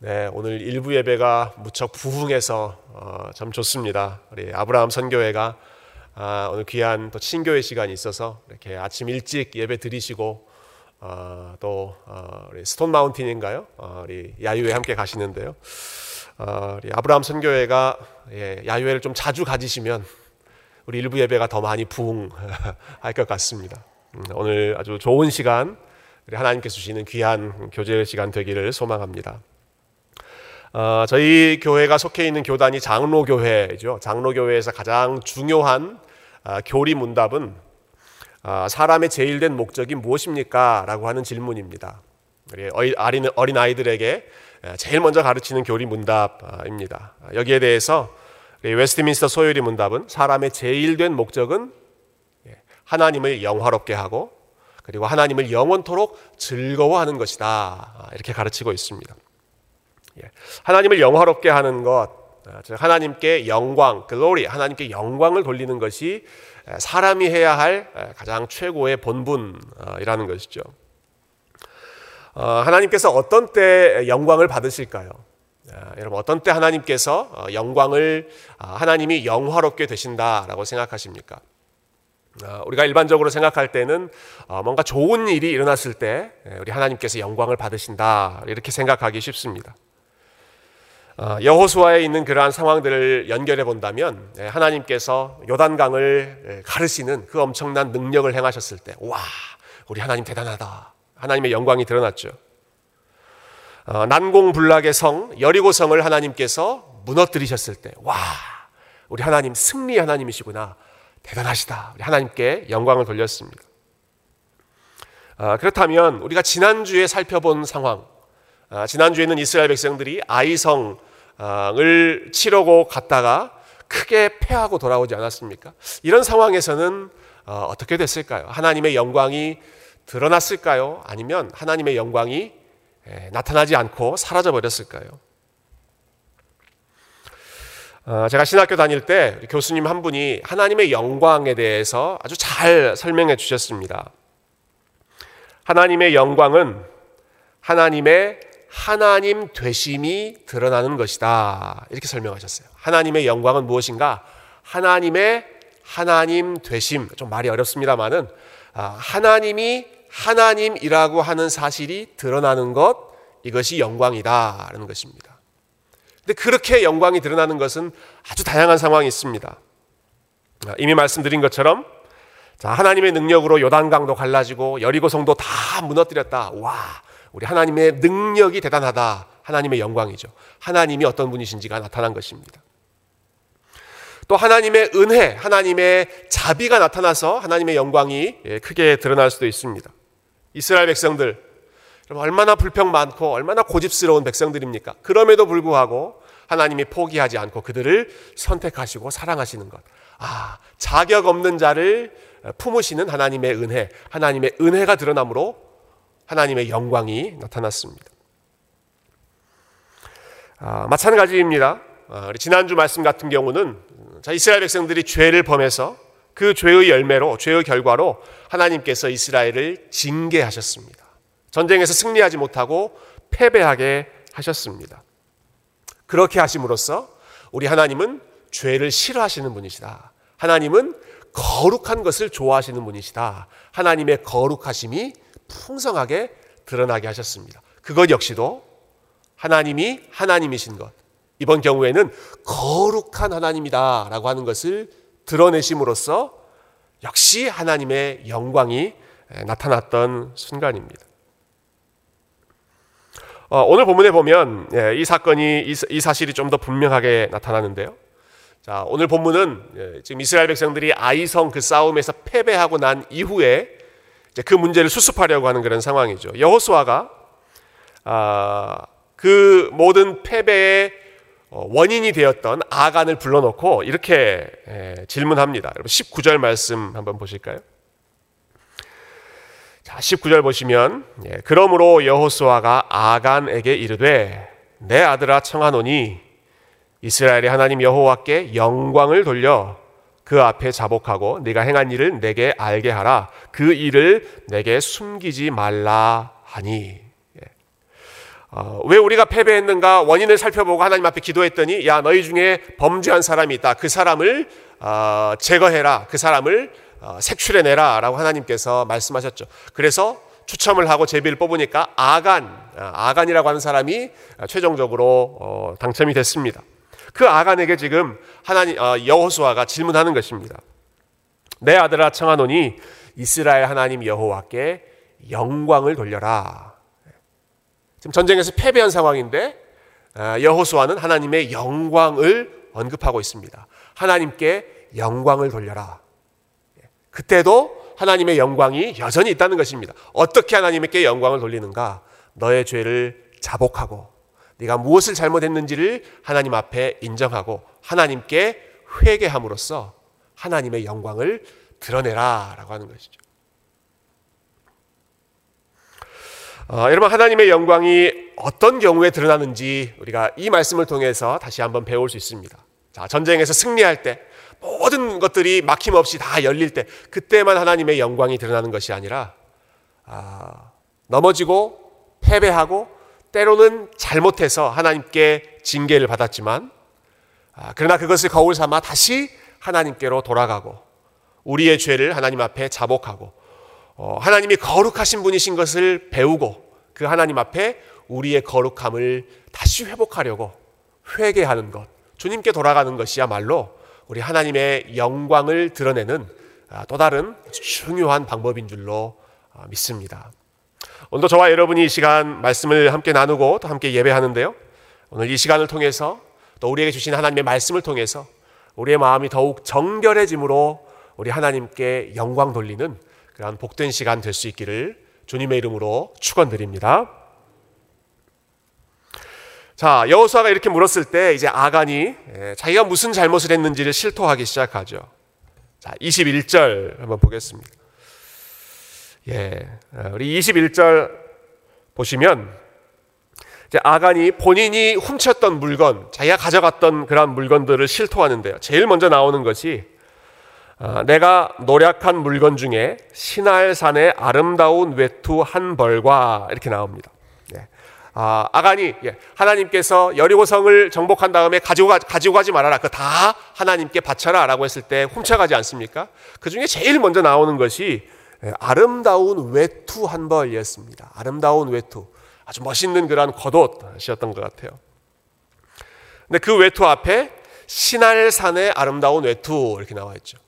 네, 오늘 일부 예배가 무척 부흥해서 어, 참 좋습니다. 우리 아브라함 선교회가 아, 오늘 귀한 또 친교회 시간이 있어서 이렇게 아침 일찍 예배 드리시고 어, 또 어, 우리 스톤 마운틴인가요? 어, 우리 야유회 함께 가시는데요. 어, 우리 아브라함 선교회가 예, 야유회를 좀 자주 가지시면 우리 일부 예배가 더 많이 부흥할 것 같습니다. 음, 오늘 아주 좋은 시간 하나님께서 주시는 귀한 교제 시간 되기를 소망합니다. 어, 저희 교회가 속해 있는 교단이 장로교회죠. 장로교회에서 가장 중요한 어, 교리 문답은 어, 사람의 제일된 목적이 무엇입니까? 라고 하는 질문입니다. 어린, 어린 아이들에게 제일 먼저 가르치는 교리 문답입니다. 여기에 대해서 웨스트민스터 소요리 문답은 사람의 제일된 목적은 예, 하나님을 영화롭게 하고 그리고 하나님을 영원토록 즐거워하는 것이다. 아, 이렇게 가르치고 있습니다. 예. 하나님을 영화롭게 하는 것, 아, 하나님께 영광, 글로리, 하나님께 영광을 돌리는 것이 사람이 해야 할 가장 최고의 본분이라는 것이죠. 어, 하나님께서 어떤 때 영광을 받으실까요? 아, 여러분 어떤 때 하나님께서 어, 영광을 아, 하나님이 영화롭게 되신다라고 생각하십니까? 우리가 일반적으로 생각할 때는 어, 뭔가 좋은 일이 일어났을 때 우리 하나님께서 영광을 받으신다 이렇게 생각하기 쉽습니다. 어, 여호수아에 있는 그러한 상황들을 연결해 본다면 예, 하나님께서 요단강을 예, 가르시는 그 엄청난 능력을 행하셨을 때, 와, 우리 하나님 대단하다. 하나님의 영광이 드러났죠. 어, 난공불락의 성 여리고 성을 하나님께서 무너뜨리셨을 때, 와, 우리 하나님 승리 하나님이시구나. 대단하시다. 우리 하나님께 영광을 돌렸습니다. 어, 그렇다면 우리가 지난주에 살펴본 상황, 지난주에는 이스라엘 백성들이 아이성 을 치르고 갔다가 크게 패하고 돌아오지 않았습니까? 이런 상황에서는 어, 어떻게 됐을까요? 하나님의 영광이 드러났을까요? 아니면 하나님의 영광이 나타나지 않고 사라져 버렸을까요? 어, 제가 신학교 다닐 때 교수님 한 분이 하나님의 영광에 대해서 아주 잘 설명해 주셨습니다. 하나님의 영광은 하나님의 하나님 되심이 드러나는 것이다. 이렇게 설명하셨어요. 하나님의 영광은 무엇인가? 하나님의 하나님 되심. 좀 말이 어렵습니다만은 아, 하나님이 하나님이라고 하는 사실이 드러나는 것 이것이 영광이다라는 것입니다. 근데 그렇게 영광이 드러나는 것은 아주 다양한 상황이 있습니다. 아, 이미 말씀드린 것처럼 자, 하나님의 능력으로 요단강도 갈라지고 여리고 성도 다 무너뜨렸다. 와, 우리 하나님의 능력이 대단하다. 하나님의 영광이죠. 하나님이 어떤 분이신지가 나타난 것입니다. 또 하나님의 은혜, 하나님의 자비가 나타나서 하나님의 영광이 예, 크게 드러날 수도 있습니다. 이스라엘 백성들, 얼마나 불평 많고 얼마나 고집스러운 백성들입니까? 그럼에도 불구하고 하나님이 포기하지 않고 그들을 선택하시고 사랑하시는 것. 아, 자격 없는 자를 품으시는 하나님의 은혜, 하나님의 은혜가 드러남으로 하나님의 영광이 나타났습니다. 아, 마찬가지입니다. 아, 지난주 말씀 같은 경우는 자, 이스라엘 백성들이 죄를 범해서 그 죄의 열매로, 죄의 결과로 하나님께서 이스라엘을 징계하셨습니다. 전쟁에서 승리하지 못하고 패배하게 하셨습니다. 그렇게 하심으로써 우리 하나님은 죄를 싫어하시는 분이시다. 하나님은 거룩한 것을 좋아하시는 분이시다. 하나님의 거룩하심이 풍성하게 드러나게 하셨습니다. 그것 역시도 하나님이 하나님이신 것. 이번 경우에는 거룩한 하나님이다 라고 하는 것을 드러내심으로써 역시 하나님의 영광이 나타났던 순간입니다. 어, 오늘 본문에 보면 예, 이 사건이 이, 사실이 좀 더 분명하게 나타나는데요. 자, 오늘 본문은 예, 지금 이스라엘 백성들이 아이성 그 싸움에서 패배하고 난 이후에 그 문제를 수습하려고 하는 그런 상황이죠. 여호수아가 아, 그 모든 패배의 어, 원인이 되었던 아간을 불러놓고 이렇게 질문합니다. 여러분 19절 말씀 한번 보실까요? 자, 19절 보시면 예, 그러므로 여호수아가 아간에게 이르되 내 아들아 청하노니 이스라엘의 하나님 여호와께 영광을 돌려 그 앞에 자복하고 네가 행한 일을 내게 알게 하라. 그 일을 내게 숨기지 말라 하니. 예. 어, 왜 우리가 패배했는가 원인을 살펴보고 하나님 앞에 기도했더니 야 너희 중에 범죄한 사람이 있다. 그 사람을 어, 제거해라. 그 사람을 어, 색출해내라라고 하나님께서 말씀하셨죠. 그래서 추첨을 하고 제비를 뽑으니까 아간, 어, 아간이라고 하는 사람이 최종적으로 어, 당첨이 됐습니다. 그 아간에게 지금 하나님 어, 여호수아가 질문하는 것입니다. 내 아들아 청하노니 이스라엘 하나님 여호와께 영광을 돌려라. 지금 전쟁에서 패배한 상황인데 여호수아는 하나님의 영광을 언급하고 있습니다. 하나님께 영광을 돌려라. 그때도 하나님의 영광이 여전히 있다는 것입니다. 어떻게 하나님께 영광을 돌리는가? 너의 죄를 자복하고 네가 무엇을 잘못했는지를 하나님 앞에 인정하고 하나님께 회개함으로써 하나님의 영광을 드러내라라고 하는 것이죠. 어, 여러분 하나님의 영광이 어떤 경우에 드러나는지 우리가 이 말씀을 통해서 다시 한번 배울 수 있습니다. 자, 전쟁에서 승리할 때 모든 것들이 막힘없이 다 열릴 때 그때만 하나님의 영광이 드러나는 것이 아니라 아, 넘어지고 패배하고 때로는 잘못해서 하나님께 징계를 받았지만 아, 그러나 그것을 거울 삼아 다시 하나님께로 돌아가고 우리의 죄를 하나님 앞에 자복하고 어, 하나님이 거룩하신 분이신 것을 배우고 그 하나님 앞에 우리의 거룩함을 다시 회복하려고 회개하는 것, 주님께 돌아가는 것이야말로 우리 하나님의 영광을 드러내는 아, 또 다른 중요한 방법인 줄로 아, 믿습니다. 오늘도 저와 여러분이 이 시간 말씀을 함께 나누고 또 함께 예배하는데요. 오늘 이 시간을 통해서 또 우리에게 주신 하나님의 말씀을 통해서 우리의 마음이 더욱 정결해짐으로 우리 하나님께 영광 돌리는 그러한 복된 시간 될 수 있기를 주님의 이름으로 축원드립니다. 자, 여호수아가 이렇게 물었을 때 이제 아간이 예, 자기가 무슨 잘못을 했는지를 실토하기 시작하죠. 자, 21절 한번 보겠습니다. 예. 우리 21절 보시면 이제 아간이 본인이 훔쳤던 물건, 자기가 가져갔던 그런 물건들을 실토하는데요. 제일 먼저 나오는 것이 어, 내가 노력한 물건 중에 신할산의 아름다운 외투 한 벌과 이렇게 나옵니다. 예. 아, 아간이 예, 하나님께서 여리고성을 정복한 다음에 가지고, 가, 가지고 가지 말아라. 그 다 하나님께 바쳐라 라고 했을 때 훔쳐가지 않습니까? 그 중에 제일 먼저 나오는 것이 예, 아름다운 외투 한 벌이었습니다. 아름다운 외투. 아주 멋있는 그런 겉옷이었던 것 같아요. 근데 그 외투 앞에 신할산의 아름다운 외투 이렇게 나와 있죠.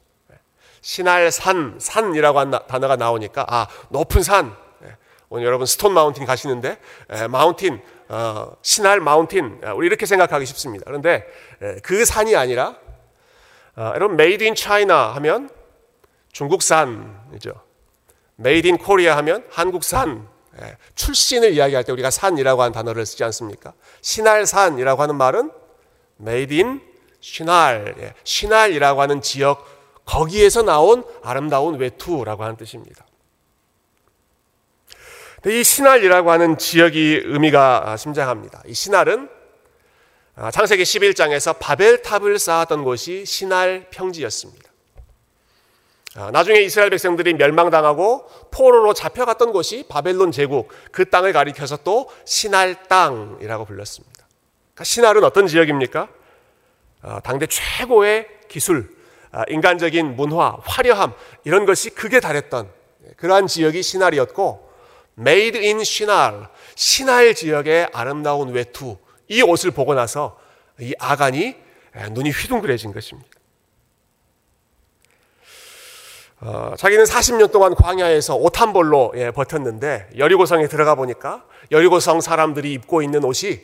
신할산, 산이라고 한 단어가 나오니까 아 높은 산. 예, 오늘 여러분 Stone Mountain 가시는데 에, mountain, 어, 신할 mountain 우리 이렇게 생각하기 쉽습니다. 그런데 에, 그 산이 아니라 어, 여러분 made in China 하면 중국산이죠. made in Korea 하면 한국산. 에, 출신을 이야기할 때 우리가 산이라고 하는 단어를 쓰지 않습니까? 신할산이라고 하는 말은 made in 신할, 예, 신할이라고 하는 지역 거기에서 나온 아름다운 외투라고 하는 뜻입니다. 이 신할이라고 하는 지역이 의미가 심장합니다. 이 신할은 아, 창세기 11장에서 바벨탑을 쌓았던 곳이 신할 평지였습니다. 아, 나중에 이스라엘 백성들이 멸망당하고 포로로 잡혀갔던 곳이 바벨론 제국 그 땅을 가리켜서 또 신할 땅이라고 불렀습니다. 그러니까 신할은 어떤 지역입니까? 아, 당대 최고의 기술, 아, 인간적인 문화, 화려함 이런 것이 극에 달했던 그러한 지역이 신할이었고 made in 신할, 신할 지역의 아름다운 외투 이 옷을 보고 나서 이 아간이 눈이 휘둥그레진 것입니다. 어, 자기는 40년 동안 광야에서 옷 한 벌로 예, 버텼는데 여리고성에 들어가 보니까 여리고성 사람들이 입고 있는 옷이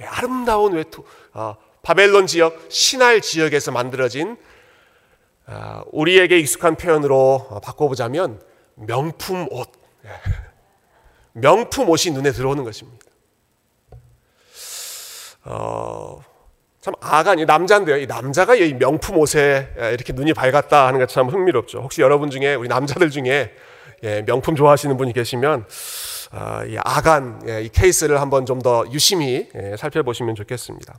예, 아름다운 외투, 어, 바벨론 지역 신할 지역에서 만들어진 아, 우리에게 익숙한 표현으로 바꿔보자면 명품 옷. 예. 명품 옷이 눈에 들어오는 것입니다. 어, 참 아간이 남자인데요. 이 남자가 이 명품 옷에 이렇게 눈이 밝았다 하는 게 참 흥미롭죠. 혹시 여러분 중에 우리 남자들 중에 예, 명품 좋아하시는 분이 계시면 아, 이 아간 예, 이 케이스를 한번 좀 더 유심히 살펴보시면 좋겠습니다.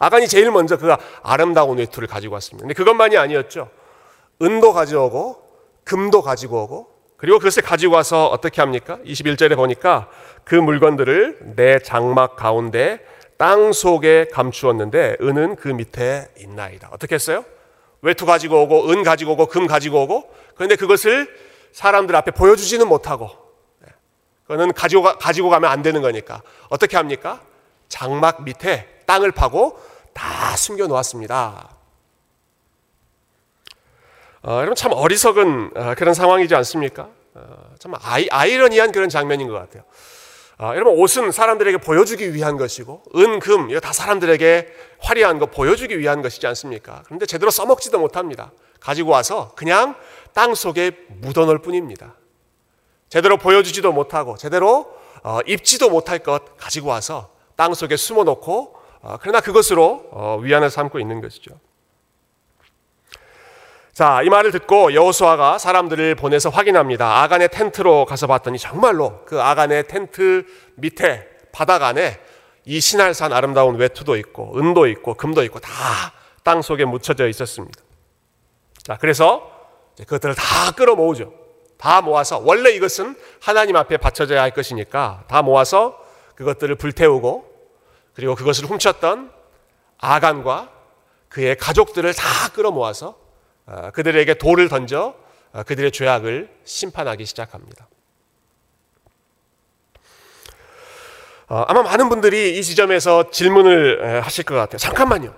아간이 제일 먼저 그 아름다운 외투를 가지고 왔습니다. 근데 그것만이 아니었죠. 은도 가져오고 금도 가지고 오고 그리고 그것을 가지고 와서 어떻게 합니까? 21절에 보니까 그 물건들을 내 장막 가운데 땅 속에 감추었는데 은은 그 밑에 있나이다. 어떻게 했어요? 외투 가지고 오고 은 가지고 오고 금 가지고 오고 그런데 그것을 사람들 앞에 보여주지는 못하고 네. 그거는 가지고, 가, 가지고 가면 안 되는 거니까 어떻게 합니까? 장막 밑에 땅을 파고 다 숨겨 놓았습니다. 어, 여러분 참 어리석은 어, 그런 상황이지 않습니까? 어, 참 아이, 아이러니한 그런 장면인 것 같아요. 어, 여러분 옷은 사람들에게 보여주기 위한 것이고 은, 금 이거 다 사람들에게 화려한 거 보여주기 위한 것이지 않습니까? 그런데 제대로 써먹지도 못합니다. 가지고 와서 그냥 땅 속에 묻어놓을 뿐입니다. 제대로 보여주지도 못하고 제대로 어, 입지도 못할 것 가지고 와서 땅 속에 숨어놓고 어, 그러나 그것으로 어, 위안을 삼고 있는 것이죠. 자, 이 말을 듣고 여호수아가 사람들을 보내서 확인합니다. 아간의 텐트로 가서 봤더니 정말로 그 아간의 텐트 밑에 바닥 안에 이 신할산 아름다운 외투도 있고 은도 있고 금도 있고 다 땅 속에 묻혀져 있었습니다. 자, 그래서 그것들을 다 끌어모으죠. 다 모아서 원래 이것은 하나님 앞에 바쳐져야 할 것이니까 다 모아서 그것들을 불태우고 그리고 그것을 훔쳤던 아간과 그의 가족들을 다 끌어모아서 어, 그들에게 돌을 던져 어, 그들의 죄악을 심판하기 시작합니다. 어, 아마 많은 분들이 이 지점에서 질문을 하실 것 같아요. 잠깐만요.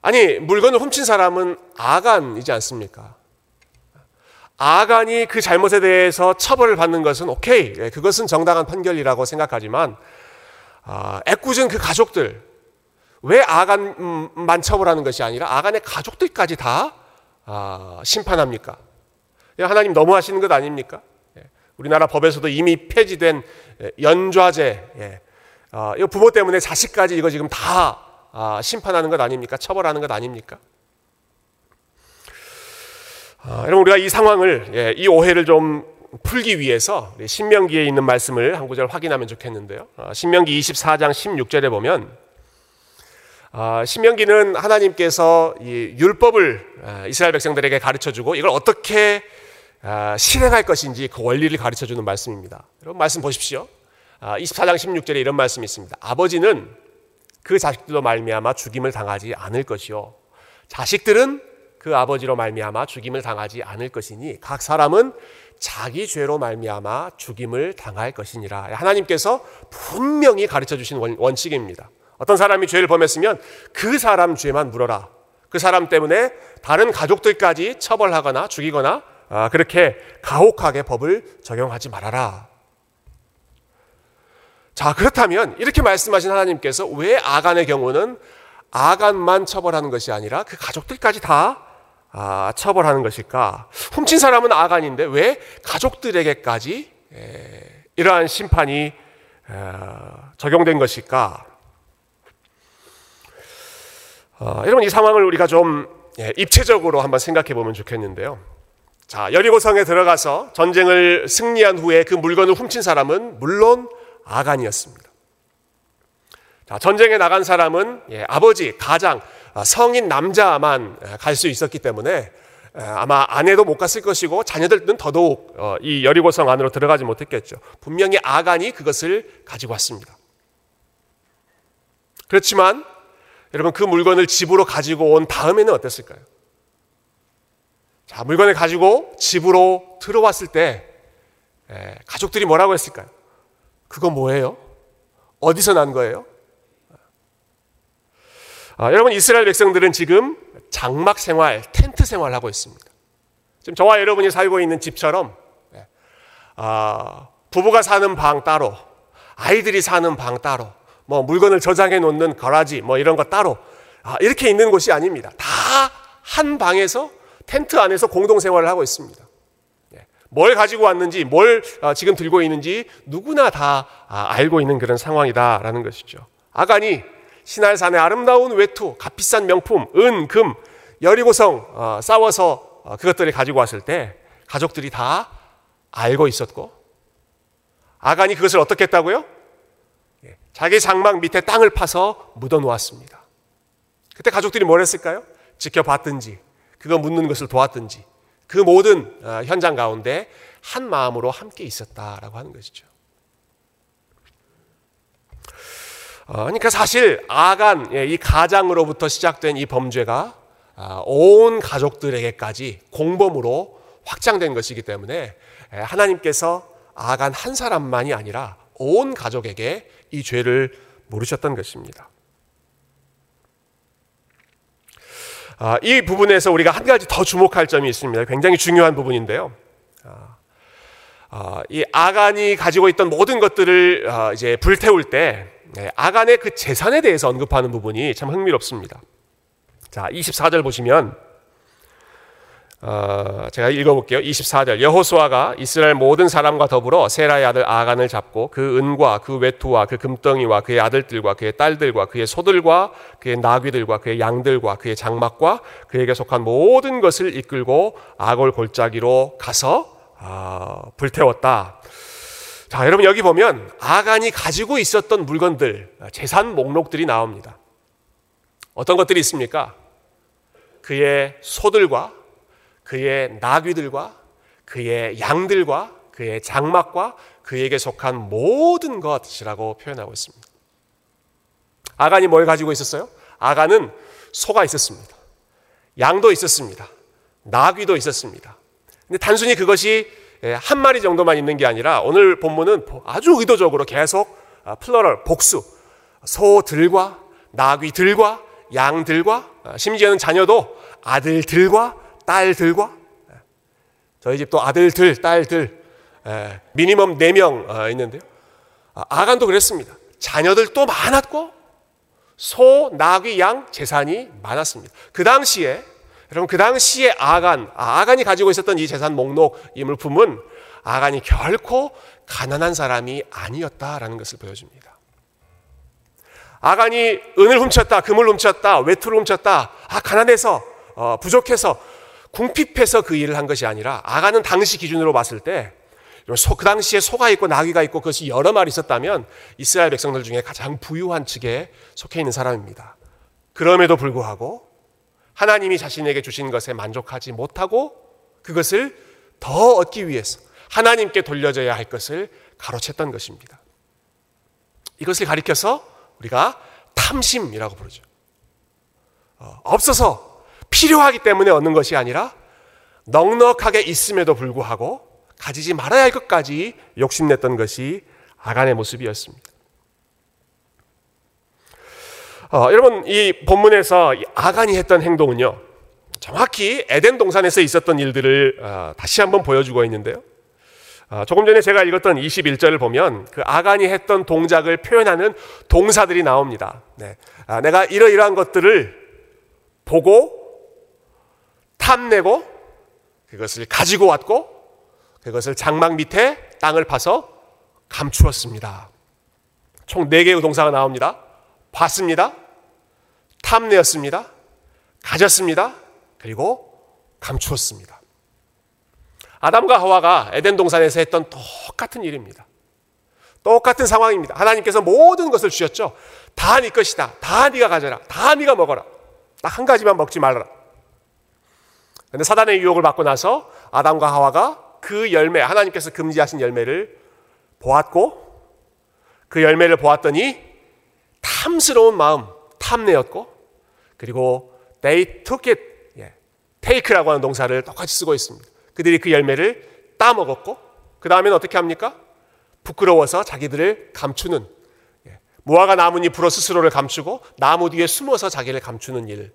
아니, 물건을 훔친 사람은 아간이지 않습니까? 아간이 그 잘못에 대해서 처벌을 받는 것은 오케이. 예, 그것은 정당한 판결이라고 생각하지만, 아, 애꿎은 그 가족들, 왜 아간만 처벌하는 것이 아니라 아간의 가족들까지 다 아, 심판합니까? 하나님 너무 하시는 것 아닙니까? 예, 우리나라 법에서도 이미 폐지된 예, 연좌제, 예, 아, 이 부모 때문에 자식까지 이거 지금 다 아, 심판하는 것 아닙니까? 처벌하는 것 아닙니까? 여러분 우리가 이 상황을 이 오해를 좀 풀기 위해서 신명기에 있는 말씀을 한 구절 확인하면 좋겠는데요. 신명기 24장 16절에 보면 아, 신명기는 하나님께서 이 율법을 아, 이스라엘 백성들에게 가르쳐 주고 이걸 어떻게 아, 실행할 것인지 그 원리를 가르쳐 주는 말씀입니다. 여러분 말씀 보십시오. 24장 16절에 이런 말씀이 있습니다. 아버지는 그 자식들로 말미암아 죽임을 당하지 않을 것이요 자식들은 그 아버지로 말미암아 죽임을 당하지 않을 것이니 각 사람은 자기 죄로 말미암아 죽임을 당할 것이니라. 하나님께서 분명히 가르쳐 주신 원칙입니다. 어떤 사람이 죄를 범했으면 그 사람 죄만 물어라. 그 사람 때문에 다른 가족들까지 처벌하거나 죽이거나 아, 그렇게 가혹하게 법을 적용하지 말아라. 자, 그렇다면 이렇게 말씀하신 하나님께서 왜 아간의 경우는 아간만 처벌하는 것이 아니라 그 가족들까지 다 아, 처벌하는 것일까? 훔친 사람은 아간인데 왜 가족들에게까지 이러한 심판이 적용된 것일까? 어, 여러분 이 상황을 우리가 좀 예, 입체적으로 한번 생각해 보면 좋겠는데요. 자, 여리고성에 들어가서 전쟁을 승리한 후에 그 물건을 훔친 사람은 물론 아간이었습니다. 자, 전쟁에 나간 사람은 예, 아버지, 가장, 아, 성인 남자만 예, 갈수 있었기 때문에 예, 아마 아내도 못 갔을 것이고 자녀들은 더더욱 어, 이 여리고성 안으로 들어가지 못했겠죠. 분명히 아간이 그것을 가지고 왔습니다. 그렇지만 여러분 그 물건을 집으로 가지고 온 다음에는 어땠을까요? 자, 물건을 가지고 집으로 들어왔을 때 에, 가족들이 뭐라고 했을까요? 그거 뭐예요? 어디서 난 거예요? 아, 여러분 이스라엘 백성들은 지금 장막 생활, 텐트 생활을 하고 있습니다. 지금 저와 여러분이 살고 있는 집처럼 아, 부부가 사는 방 따로, 아이들이 사는 방 따로, 뭐 물건을 저장해 놓는 가라지 뭐 이런 거 따로 아, 이렇게 있는 곳이 아닙니다. 다 한 방에서 텐트 안에서 공동 생활을 하고 있습니다. 예. 뭘 가지고 왔는지, 뭘 어, 지금 들고 있는지 누구나 다 아, 알고 있는 그런 상황이다라는 것이죠. 아간이 신할산의 아름다운 외투, 값비싼 명품, 은, 금, 여리고성 어, 싸워서 어, 그것들을 가지고 왔을 때 가족들이 다 알고 있었고 아간이 그것을 어떻게 했다고요? 자기 장막 밑에 땅을 파서 묻어 놓았습니다. 그때 가족들이 뭘 했을까요? 지켜봤든지, 그거 묻는 것을 도왔든지, 그 모든 어, 현장 가운데 한 마음으로 함께 있었다라고 하는 것이죠. 어, 그러니까 사실 아간 예, 이 가장으로부터 시작된 이 범죄가 아, 온 가족들에게까지 공범으로 확장된 것이기 때문에 예, 하나님께서 아간 한 사람만이 아니라 온 가족에게 이 죄를 물으셨던 것입니다. 아, 이 부분에서 우리가 한 가지 더 주목할 점이 있습니다. 굉장히 중요한 부분인데요. 이 아간이 가지고 있던 모든 것들을 이제 불태울 때 네, 아간의 그 재산에 대해서 언급하는 부분이 참 흥미롭습니다. 자, 24절 보시면 어, 제가 읽어볼게요. 24절 여호수아가 이스라엘 모든 사람과 더불어 세라의 아들 아간을 잡고 그 은과 그 외투와 그 금덩이와 그의 아들들과 그의 딸들과 그의 소들과 그의 나귀들과 그의 양들과 그의 장막과 그에게 속한 모든 것을 이끌고 아골 골짜기로 가서 아, 불태웠다. 자, 여러분 여기 보면 아간이 가지고 있었던 물건들, 재산 목록들이 나옵니다. 어떤 것들이 있습니까? 그의 소들과 그의 나귀들과 그의 양들과 그의 장막과 그에게 속한 모든 것이라고 표현하고 있습니다. 아간이 뭘 가지고 있었어요? 아간은 소가 있었습니다. 양도 있었습니다. 나귀도 있었습니다. 근데 단순히 그것이 예, 한 마리 정도만 있는 게 아니라 오늘 본문은 아주 의도적으로 계속 아, 플러럴 복수 소들과 나귀들과 양들과 아, 심지어는 자녀도 아들들과 딸들과 예, 저희 집도 아들들 딸들 예, 미니멈 4명 어, 있는데요. 아, 아간도 그랬습니다. 자녀들도 많았고 소, 나귀, 양 재산이 많았습니다. 그 당시에 여러분 그 당시에 아간, 아, 아간이 가지고 있었던 이 재산 목록 이 물품은 아간이 결코 가난한 사람이 아니었다라는 것을 보여줍니다. 아간이 은을 훔쳤다, 금을 훔쳤다, 외투를 훔쳤다, 아 가난해서 어, 부족해서 궁핍해서 그 일을 한 것이 아니라 아간은 당시 기준으로 봤을 때 소, 그 당시에 소가 있고 나귀가 있고 그것이 여러 마리 있었다면 이스라엘 백성들 중에 가장 부유한 측에 속해 있는 사람입니다. 그럼에도 불구하고 하나님이 자신에게 주신 것에 만족하지 못하고 그것을 더 얻기 위해서 하나님께 돌려져야 할 것을 가로챘던 것입니다. 이것을 가리켜서 우리가 탐심이라고 부르죠. 어, 없어서 필요하기 때문에 얻는 것이 아니라 넉넉하게 있음에도 불구하고 가지지 말아야 할 것까지 욕심냈던 것이 아간의 모습이었습니다. 어, 여러분 이 본문에서 아간이 했던 행동은요 정확히 에덴 동산에서 있었던 일들을 어, 다시 한번 보여주고 있는데요. 어, 조금 전에 제가 읽었던 21절을 보면 그 아간이 했던 동작을 표현하는 동사들이 나옵니다. 네. 아, 내가 이러이러한 것들을 보고 탐내고 그것을 가지고 왔고 그것을 장막 밑에 땅을 파서 감추었습니다. 총 4개의 동사가 나옵니다. 봤습니다. 탐내었습니다. 가졌습니다. 그리고 감추었습니다. 아담과 하와가 에덴 동산에서 했던 똑같은 일입니다. 똑같은 상황입니다. 하나님께서 모든 것을 주셨죠. 다 네 것이다. 다 네가 가져라. 다 네가 먹어라. 딱 한 가지만 먹지 말아라. 근데 사단의 유혹을 받고 나서 아담과 하와가 그 열매, 하나님께서 금지하신 열매를 보았고 그 열매를 보았더니 탐스러운 마음, 탐내였고 그리고 they took it, 예, take라고 하는 동사를 똑같이 쓰고 있습니다. 그들이 그 열매를 따먹었고 그 다음에는 어떻게 합니까? 부끄러워서 자기들을 감추는 예, 무화과 불어 스스로를 감추고 나무 뒤에 숨어서 자기를 감추는 일.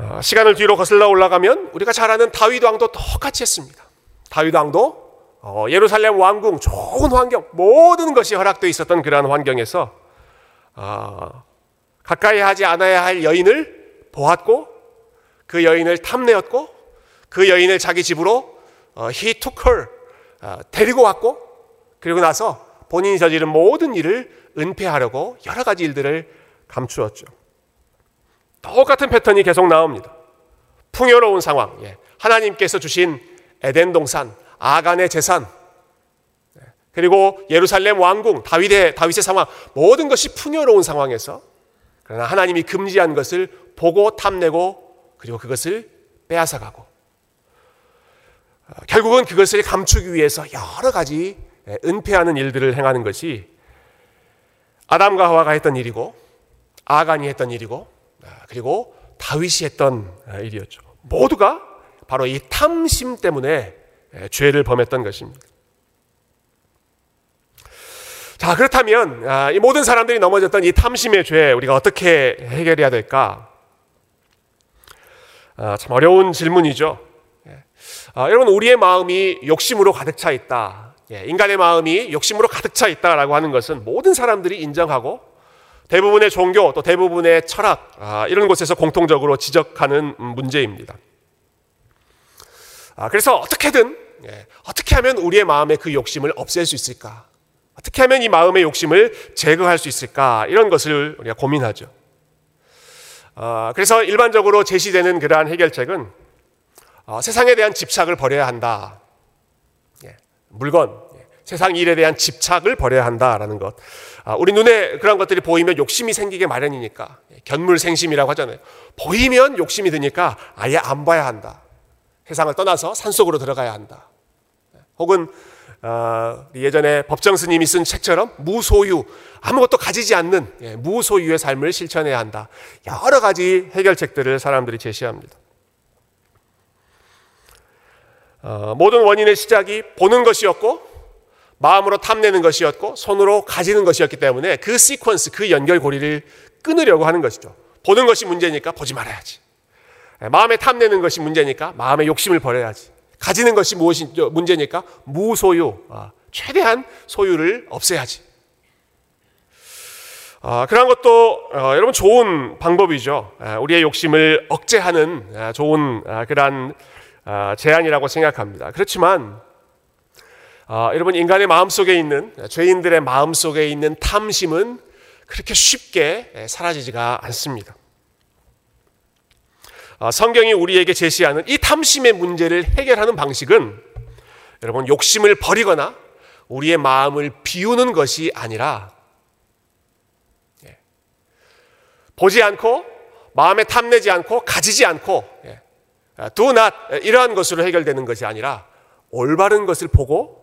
어, 시간을 뒤로 거슬러 올라가면 우리가 잘 아는 다윗 왕도 똑같이 했습니다. 다윗 왕도 어, 예루살렘 왕궁 좋은 환경 모든 것이 허락되어 있었던 그러한 환경에서 어, 가까이 하지 않아야 할 여인을 보았고 그 여인을 탐내었고 그 여인을 자기 집으로 어, he took her 어, 데리고 왔고 그리고 나서 본인이 저지른 모든 일을 은폐하려고 여러 가지 일들을 감추었죠. 똑같은 패턴이 계속 나옵니다. 풍요로운 상황, 예. 하나님께서 주신 에덴 동산, 아간의 재산, 네. 그리고 예루살렘 왕궁, 다윗의, 다윗의 상황, 모든 것이 풍요로운 상황에서 그러나 하나님이 금지한 것을 보고 탐내고 그리고 그것을 빼앗아가고 어, 결국은 그것을 감추기 위해서 여러 가지 예, 은폐하는 일들을 행하는 것이 아담과 하와가 했던 일이고 아간이 했던 일이고 아, 그리고 다윗이 했던 아, 일이었죠. 모두가 바로 이 탐심 때문에 예, 죄를 범했던 것입니다. 자, 그렇다면 아, 이 모든 사람들이 넘어졌던 이 탐심의 죄 우리가 어떻게 해결해야 될까? 참 어려운 질문이죠. 예. 여러분 우리의 마음이 욕심으로 가득 차 있다. 예, 인간의 마음이 욕심으로 가득 차 있다라고 하는 것은 모든 사람들이 인정하고 대부분의 종교 또 대부분의 철학 아, 이런 곳에서 공통적으로 지적하는 문제입니다. 아, 그래서 어떻게든 예, 어떻게 하면 우리의 마음의 그 욕심을 없앨 수 있을까? 어떻게 하면 이 마음의 욕심을 제거할 수 있을까? 이런 것을 우리가 고민하죠. 아, 그래서 일반적으로 제시되는 그러한 해결책은 어, 세상에 대한 집착을 버려야 한다. 물건, 세상 일에 대한 집착을 버려야 한다라는 것. 아, 우리 눈에 그런 것들이 보이면 욕심이 생기게 마련이니까 견물생심이라고 하잖아요. 보이면 욕심이 드니까 아예 안 봐야 한다. 세상을 떠나서 산 속으로 들어가야 한다. 혹은 어, 예전에 법정 스님이 쓴 책처럼 무소유 아무것도 가지지 않는 예, 무소유의 삶을 실천해야 한다. 여러 가지 해결책들을 사람들이 제시합니다. 어, 모든 원인의 시작이 보는 것이었고 마음으로 탐내는 것이었고 손으로 가지는 것이었기 때문에 그 시퀀스 그 연결고리를 끊으려고 하는 것이죠. 보는 것이 문제니까 보지 말아야지. 예, 마음에 탐내는 것이 문제니까 마음의 욕심을 버려야지. 가지는 것이 무엇이 문제니까 무소유, 아, 최대한 소유를 없애야지. 아, 그런 것도 어, 여러분 좋은 방법이죠. 아, 우리의 욕심을 억제하는 아, 좋은 아, 그러한 아, 제안이라고 생각합니다. 그렇지만 아, 여러분 인간의 마음 속에 있는 죄인들의 마음 속에 있는 탐심은 그렇게 쉽게 사라지지가 않습니다. 아, 성경이 우리에게 제시하는 이 탐심의 문제를 해결하는 방식은 여러분 욕심을 버리거나 우리의 마음을 비우는 것이 아니라 예, 보지 않고 마음에 탐내지 않고 가지지 않고 예, do not 이러한 것으로 해결되는 것이 아니라 올바른 것을 보고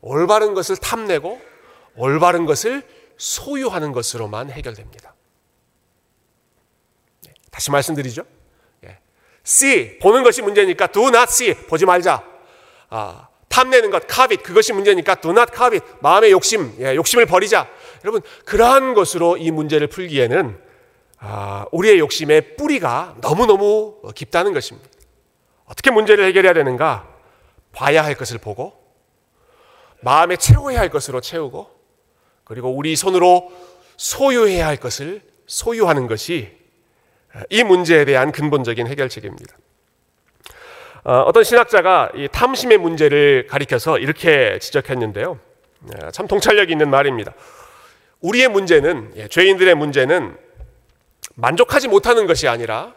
올바른 것을 탐내고 올바른 것을 소유하는 것으로만 해결됩니다. 네, 다시 말씀드리죠. see 보는 것이 문제니까 do not see 보지 말자. 아, 탐내는 것 covet 그것이 문제니까 do not covet 마음의 욕심 예, 욕심을 버리자. 여러분 그러한 것으로 이 문제를 풀기에는 아, 우리의 욕심의 뿌리가 너무 너무 깊다는 것입니다. 어떻게 문제를 해결해야 되는가? 봐야 할 것을 보고 마음에 채워야 할 것으로 채우고 그리고 우리 손으로 소유해야 할 것을 소유하는 것이 이 문제에 대한 근본적인 해결책입니다. 어, 어떤 신학자가 이 탐심의 문제를 가리켜서 이렇게 지적했는데요. 네, 참 통찰력 있는 말입니다. 우리의 문제는 예, 죄인들의 문제는 만족하지 못하는 것이 아니라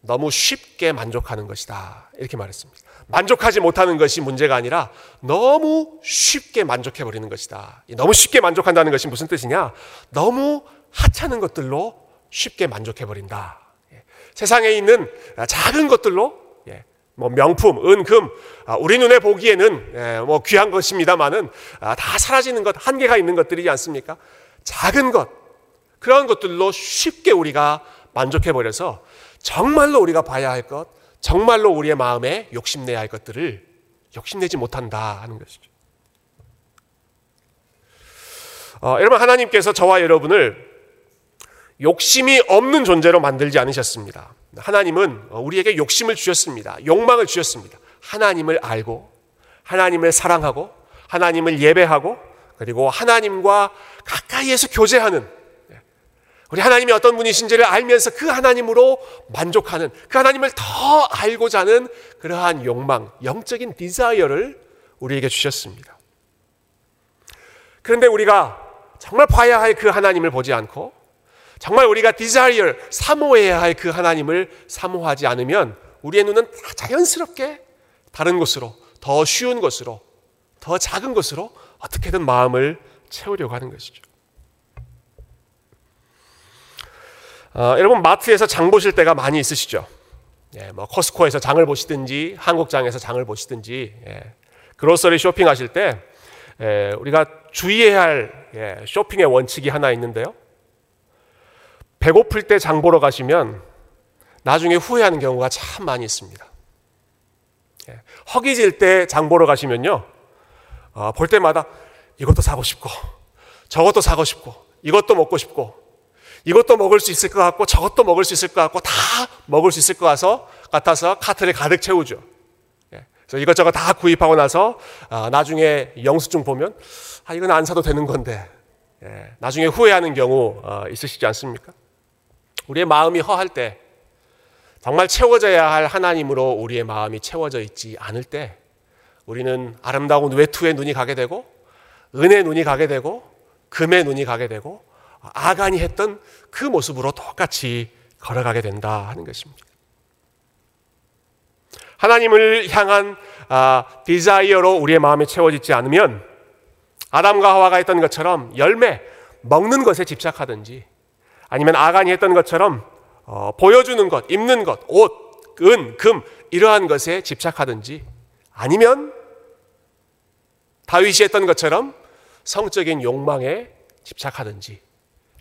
너무 쉽게 만족하는 것이다. 이렇게 말했습니다. 만족하지 못하는 것이 문제가 아니라 너무 쉽게 만족해 버리는 것이다. 너무 쉽게 만족한다는 것이 무슨 뜻이냐? 너무 하찮은 것들로 쉽게 만족해 버린다. 예. 세상에 있는 작은 것들로 예. 뭐 명품, 은, 금, 아, 우리 눈에 보기에는 예, 뭐 귀한 것입니다만은 아, 다 사라지는 것, 한계가 있는 것들이지 않습니까? 작은 것, 그런 것들로 쉽게 우리가 만족해 버려서 정말로 우리가 봐야 할 것, 정말로 우리의 마음에 욕심내야 할 것들을 욕심내지 못한다 하는 것이죠. 어, 여러분 하나님께서 저와 여러분을 욕심이 없는 존재로 만들지 않으셨습니다. 하나님은 우리에게 욕심을 주셨습니다. 욕망을 주셨습니다. 하나님을 알고 하나님을 사랑하고 하나님을 예배하고 그리고 하나님과 가까이에서 교제하는 우리 하나님이 어떤 분이신지를 알면서 그 하나님으로 만족하는 그 하나님을 더 알고자 하는 그러한 욕망, 영적인 desire를 우리에게 주셨습니다. 그런데 우리가 정말 봐야 할 그 하나님을 보지 않고 정말 우리가 desire 사모해야 할 그 하나님을 사모하지 않으면 우리의 눈은 자연스럽게 다른 곳으로 더 쉬운 곳으로 더 작은 곳으로 어떻게든 마음을 채우려고 하는 것이죠. 어, 여러분 마트에서 장 보실 때가 많이 있으시죠? 예, 뭐 코스코에서 장을 보시든지 한국장에서 장을 보시든지 예, 그로서리 쇼핑하실 때 예, 우리가 주의해야 할 예, 쇼핑의 원칙이 하나 있는데요. 배고플 때 장 보러 가시면 나중에 후회하는 경우가 참 많이 있습니다. 예, 허기질 때 장 보러 가시면요. 어, 볼 때마다 이것도 사고 싶고 저것도 사고 싶고 이것도 먹고 싶고 이것도 먹을 수 있을 것 같고 저것도 먹을 수 있을 것 같고 다 먹을 수 있을 것 같아서, 같아서 카트를 가득 채우죠. 예, 그래서 이것저것 다 구입하고 나서 아, 나중에 영수증 보면 아 이건 안 사도 되는 건데 예, 나중에 후회하는 경우 어, 있으시지 않습니까? 우리의 마음이 허할 때 정말 채워져야 할 하나님으로 우리의 마음이 채워져 있지 않을 때 우리는 아름다운 외투에 눈이 가게 되고 은혜 눈이 가게 되고 금의 눈이 가게 되고 아간이 했던 그 모습으로 똑같이 걸어가게 된다 하는 것입니다. 하나님을 향한 아, desire로 우리의 마음이 채워지지 않으면 아담과 하와가 했던 것처럼 열매 먹는 것에 집착하든지 아니면 아간이 했던 것처럼 어, 보여주는 것, 입는 것, 옷, 은, 금 이러한 것에 집착하든지 아니면 다윗이 했던 것처럼 성적인 욕망에 집착하든지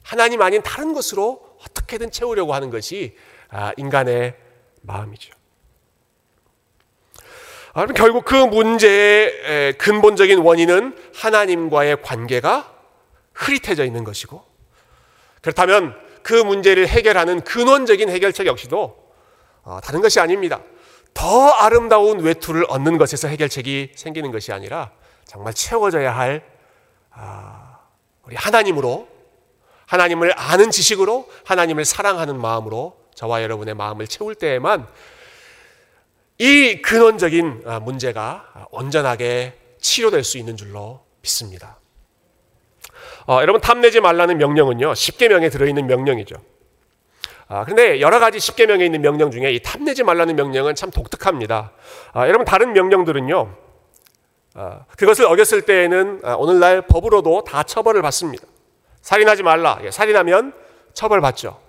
하나님 아닌 다른 것으로 어떻게든 채우려고 하는 것이 아, 인간의 마음이죠. 아, 결국 그 문제의 근본적인 원인은 하나님과의 관계가 흐릿해져 있는 것이고 그렇다면 그 문제를 해결하는 근원적인 해결책 역시도 어, 다른 것이 아닙니다. 더 아름다운 외투를 얻는 것에서 해결책이 생기는 것이 아니라 정말 채워져야 할 아, 우리 하나님으로 하나님을 아는 지식으로 하나님을 사랑하는 마음으로 저와 여러분의 마음을 채울 때에만 이 근원적인 아, 문제가 온전하게 치료될 수 있는 줄로 믿습니다. 어, 여러분 탐내지 말라는 명령은요 10계명에 들어있는 명령이죠. 아, 그런데 여러 가지 10계명에 있는 명령 중에 이 탐내지 말라는 명령은 참 독특합니다. 아, 여러분 다른 명령들은요 아, 그것을 어겼을 때에는 아, 오늘날 법으로도 다 처벌을 받습니다. 살인하지 말라. 예, 살인하면 처벌받죠.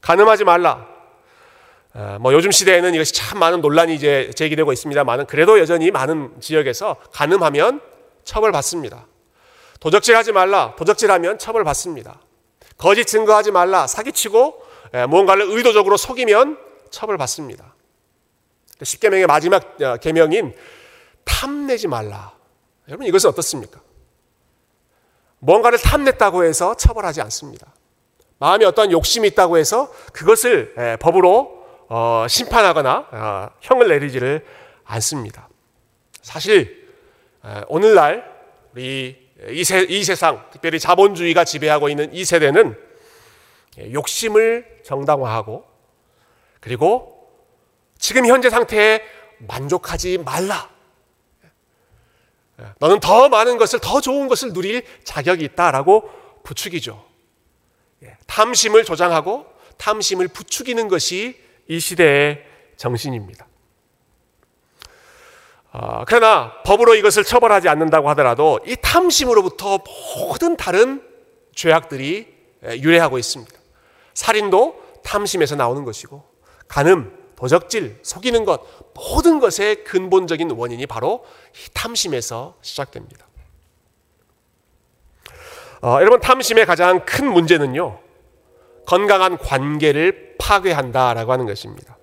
가늠하지 말라. 아, 뭐 요즘 시대에는 이것이 참 많은 논란이 이제 제기되고 있습니다만은 그래도 여전히 많은 지역에서 가늠하면 처벌받습니다. 도적질하지 말라. 도적질하면 처벌받습니다. 거짓 증거하지 말라. 사기치고 예, 무언가를 의도적으로 속이면 처벌받습니다. 십계명의 마지막 어, 계명인 탐내지 말라. 여러분 이것은 어떻습니까? 뭔가를 탐냈다고 해서 처벌하지 않습니다. 마음에 어떤 욕심이 있다고 해서 그것을 예, 법으로 어, 심판하거나 어, 형을 내리지를 않습니다. 사실 오늘날 우리 이, 세, 이 세상, 특별히 자본주의가 지배하고 있는 이 세대는 욕심을 정당화하고 그리고 지금 현재 상태에 만족하지 말라. 너는 더 많은 것을, 더 좋은 것을 누릴 자격이 있다라고 부추기죠. 예, 탐심을 조장하고 탐심을 부추기는 것이 이 시대의 정신입니다. 어, 그러나 법으로 이것을 처벌하지 않는다고 하더라도 이 탐심으로부터 모든 다른 죄악들이 유래하고 있습니다. 살인도 탐심에서 나오는 것이고 간음, 도적질, 속이는 것 모든 것의 근본적인 원인이 바로 이 탐심에서 시작됩니다. 어, 여러분 탐심의 가장 큰 문제는요 건강한 관계를 파괴한다라고 하는 것입니다.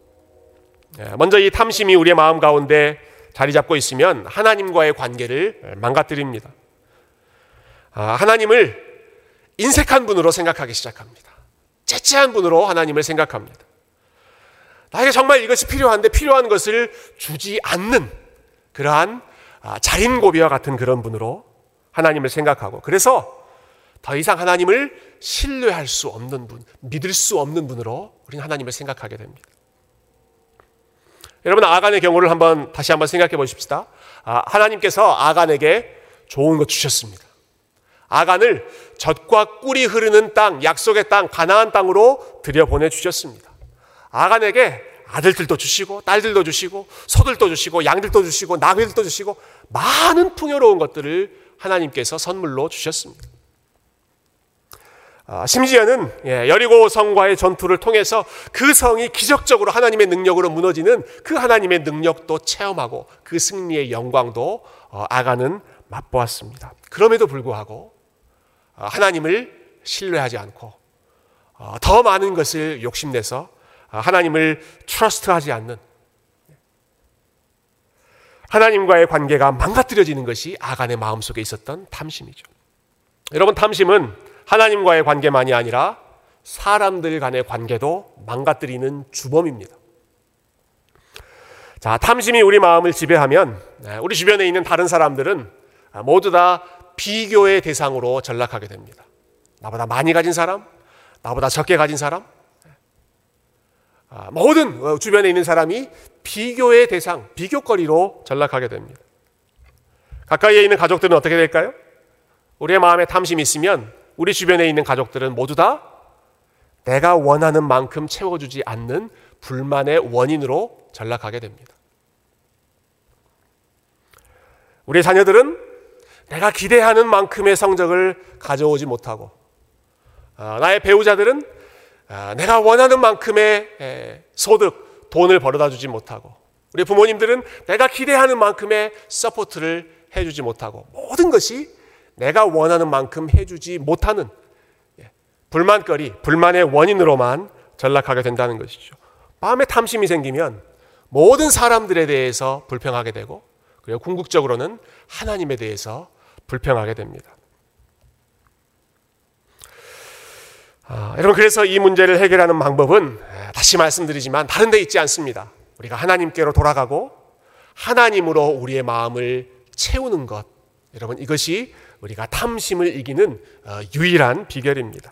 예, 먼저 이 탐심이 우리의 마음 가운데 자리 잡고 있으면 하나님과의 관계를 망가뜨립니다. 아, 하나님을 인색한 분으로 생각하기 시작합니다. 째째한 분으로 하나님을 생각합니다. 나에게 정말 이것이 필요한데 필요한 것을 주지 않는 그러한 아, 자린고비와 같은 그런 분으로 하나님을 생각하고 그래서 더 이상 하나님을 신뢰할 수 없는 분, 믿을 수 없는 분으로 우리는 하나님을 생각하게 됩니다. 여러분 아간의 경우를 한번 다시 한번 생각해 보십시다. 아, 하나님께서 아간에게 좋은 것 주셨습니다. 아간을 젖과 꿀이 흐르는 땅, 약속의 땅, 가나안 땅으로 들여 보내 주셨습니다. 아간에게 아들들도 주시고 딸들도 주시고 소들도 주시고 양들도 주시고 나귀들도 주시고 많은 풍요로운 것들을 하나님께서 선물로 주셨습니다. 아, 심지어는 예, 여리고 성과의 전투를 통해서 그 성이 기적적으로 하나님의 능력으로 무너지는 그 하나님의 능력도 체험하고 그 승리의 영광도 어, 아가는 맛보았습니다. 그럼에도 불구하고 어, 하나님을 신뢰하지 않고 어, 더 많은 것을 욕심내서 하나님을 트러스트하지 않는 하나님과의 관계가 망가뜨려지는 것이 아간의 마음속에 있었던 탐심이죠. 여러분 탐심은 하나님과의 관계만이 아니라 사람들 간의 관계도 망가뜨리는 주범입니다. 자, 탐심이 우리 마음을 지배하면 네, 우리 주변에 있는 다른 사람들은 모두 다 비교의 대상으로 전락하게 됩니다. 나보다 많이 가진 사람, 나보다 적게 가진 사람, 아, 모든 어, 주변에 있는 사람이 비교의 대상, 비교거리로 전락하게 됩니다. 가까이에 있는 가족들은 어떻게 될까요? 우리의 마음에 탐심이 있으면 우리 주변에 있는 가족들은 모두 다 내가 원하는 만큼 채워주지 않는 불만의 원인으로 전락하게 됩니다. 우리 자녀들은 내가 기대하는 만큼의 성적을 가져오지 못하고, 아, 나의 배우자들은 아, 내가 원하는 만큼의 소득, 돈을 벌어다 주지 못하고, 우리 부모님들은 내가 기대하는 만큼의 support를 해주지 못하고, 모든 것이 내가 원하는 만큼 해주지 못하는 예, 불만거리, 불만의 원인으로만 전락하게 된다는 것이죠. 마음에 탐심이 생기면 모든 사람들에 대해서 불평하게 되고 그리고 궁극적으로는 하나님에 대해서 불평하게 됩니다. 아, 여러분 그래서 이 문제를 해결하는 방법은 예, 다시 말씀드리지만 다른 데 있지 않습니다. 우리가 하나님께로 돌아가고 하나님으로 우리의 마음을 채우는 것. 여러분 이것이 우리가 탐심을 이기는 어, 유일한 비결입니다.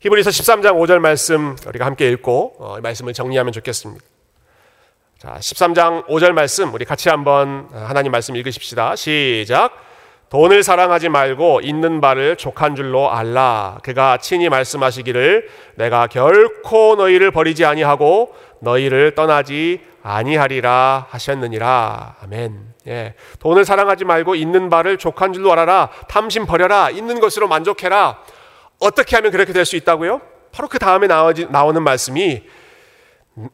히브리서 13장 5절 말씀 우리가 함께 읽고 어, 말씀을 정리하면 좋겠습니다. 자, 13장 5절 말씀 우리 같이 한번 어, 하나님 말씀 읽으십시다. 시작. 돈을 사랑하지 말고 있는 바를 족한 줄로 알라. 그가 친히 말씀하시기를 내가 결코 너희를 버리지 아니하고 너희를 떠나지 아니하리라 하셨느니라. 아멘. 예. 돈을 사랑하지 말고 있는 바를 족한 줄로 알아라. 탐심 버려라. 있는 것으로 만족해라. 어떻게 하면 그렇게 될 수 있다고요? 바로 그 다음에 나오는 말씀이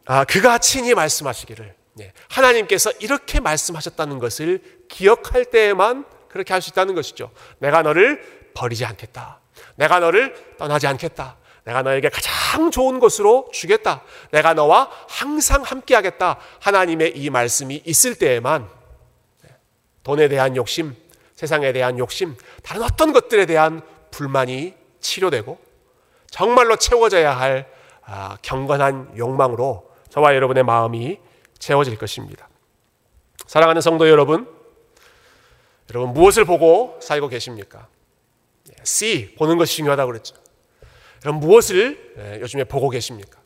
아, 그가 친히 말씀하시기를 예. 하나님께서 이렇게 말씀하셨다는 것을 기억할 때에만 그렇게 할 수 있다는 것이죠. 내가 너를 버리지 않겠다. 내가 너를 떠나지 않겠다. 내가 너에게 가장 좋은 것으로 주겠다. 내가 너와 항상 함께하겠다. 하나님의 이 말씀이 있을 때에만 돈에 대한 욕심, 세상에 대한 욕심, 다른 어떤 것들에 대한 불만이 치료되고 정말로 채워져야 할 아, 경건한 욕망으로 저와 여러분의 마음이 채워질 것입니다. 사랑하는 성도 여러분, 여러분 무엇을 보고 살고 계십니까? C 보는 것이 중요하다고 그랬죠. 여러분 무엇을 예, 요즘에 보고 계십니까?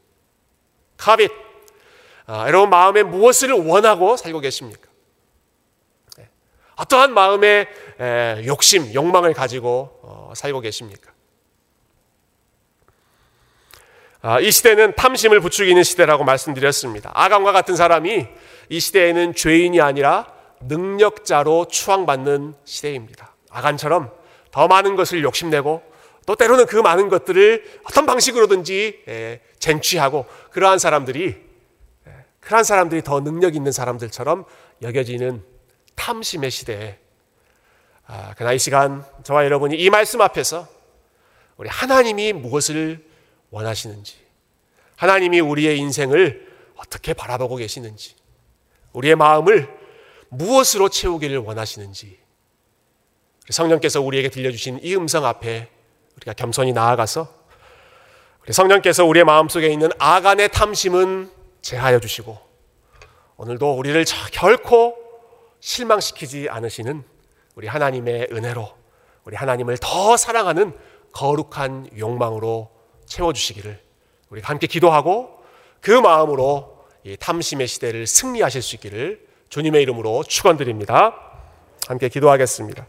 카빗 아, 여러분 마음에 무엇을 원하고 살고 계십니까? 어떠한 마음의 욕심, 욕망을 가지고 어, 살고 계십니까? 아, 이 시대는 탐심을 부추기는 시대라고 말씀드렸습니다. 아감과 같은 사람이 이 시대에는 죄인이 아니라 능력자로 추앙받는 시대입니다. 아간처럼 더 많은 것을 욕심내고 또 때로는 그 많은 것들을 어떤 방식으로든지 쟁취하고 그러한 사람들이 그러한 사람들이 더 능력 있는 사람들처럼 여겨지는 탐심의 시대에 아, 그나 이 시간 저와 여러분이 이 말씀 앞에서 우리 하나님이 무엇을 원하시는지 하나님이 우리의 인생을 어떻게 바라보고 계시는지 우리의 마음을 무엇으로 채우기를 원하시는지. 성령께서 우리에게 들려주신 이 음성 앞에 우리가 겸손히 나아가서 성령께서 우리의 마음속에 있는 아간의 탐심은 제하여 주시고 오늘도 우리를 결코 실망시키지 않으시는 우리 하나님의 은혜로 우리 하나님을 더 사랑하는 거룩한 욕망으로 채워주시기를 우리 함께 기도하고 그 마음으로 이 탐심의 시대를 승리하실 수 있기를 주님의 이름으로 축원드립니다. 함께 기도하겠습니다.